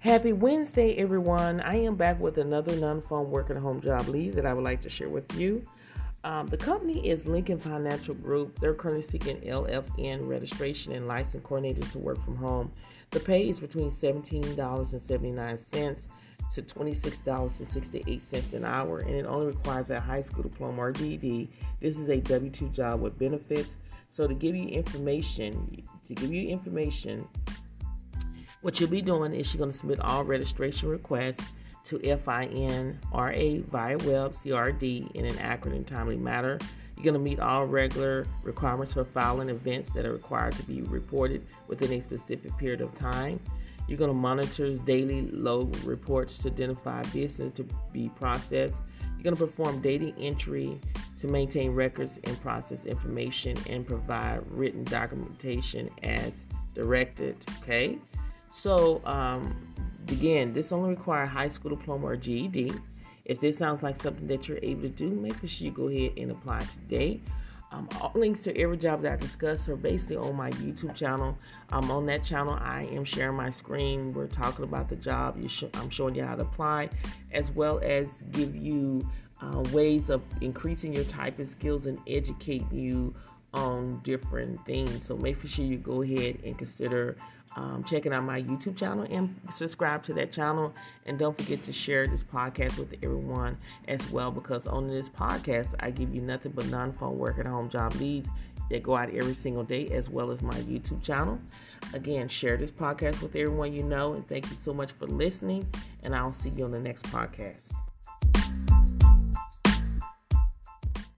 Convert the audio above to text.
Happy Wednesday, everyone. I am back with another non phone work at home job lead that I would like to share with you. Um, the company is Lincoln Financial Group. They're currently seeking LFN registration and license coordinators to work from home. The pay is between $17.79 to $26.68 an hour, and it only requires a high school diploma or GED. This is a W 2 job with benefits. So, to give you information, to give you information, what you'll be doing is you're going to submit all registration requests to FINRA via web CRD in an accurate and timely manner. You're going to meet all regular requirements for filing events that are required to be reported within a specific period of time. You're going to monitor daily load reports to identify business to be processed. You're going to perform data entry to maintain records and process information and provide written documentation as directed. Okay. So, um, again, this only requires high school diploma or GED. If this sounds like something that you're able to do, make sure you go ahead and apply today. Um, all links to every job that I discuss are basically on my YouTube channel. Um, on that channel, I am sharing my screen. We're talking about the job. Sh- I'm showing you how to apply, as well as give you uh, ways of increasing your typing skills and educate you on different things. So make sure you go ahead and consider um, checking out my YouTube channel and subscribe to that channel. And don't forget to share this podcast with everyone as well, because on this podcast, I give you nothing but non phone work at home job leads that go out every single day, as well as my YouTube channel. Again, share this podcast with everyone you know, and thank you so much for listening. And I'll see you on the next podcast.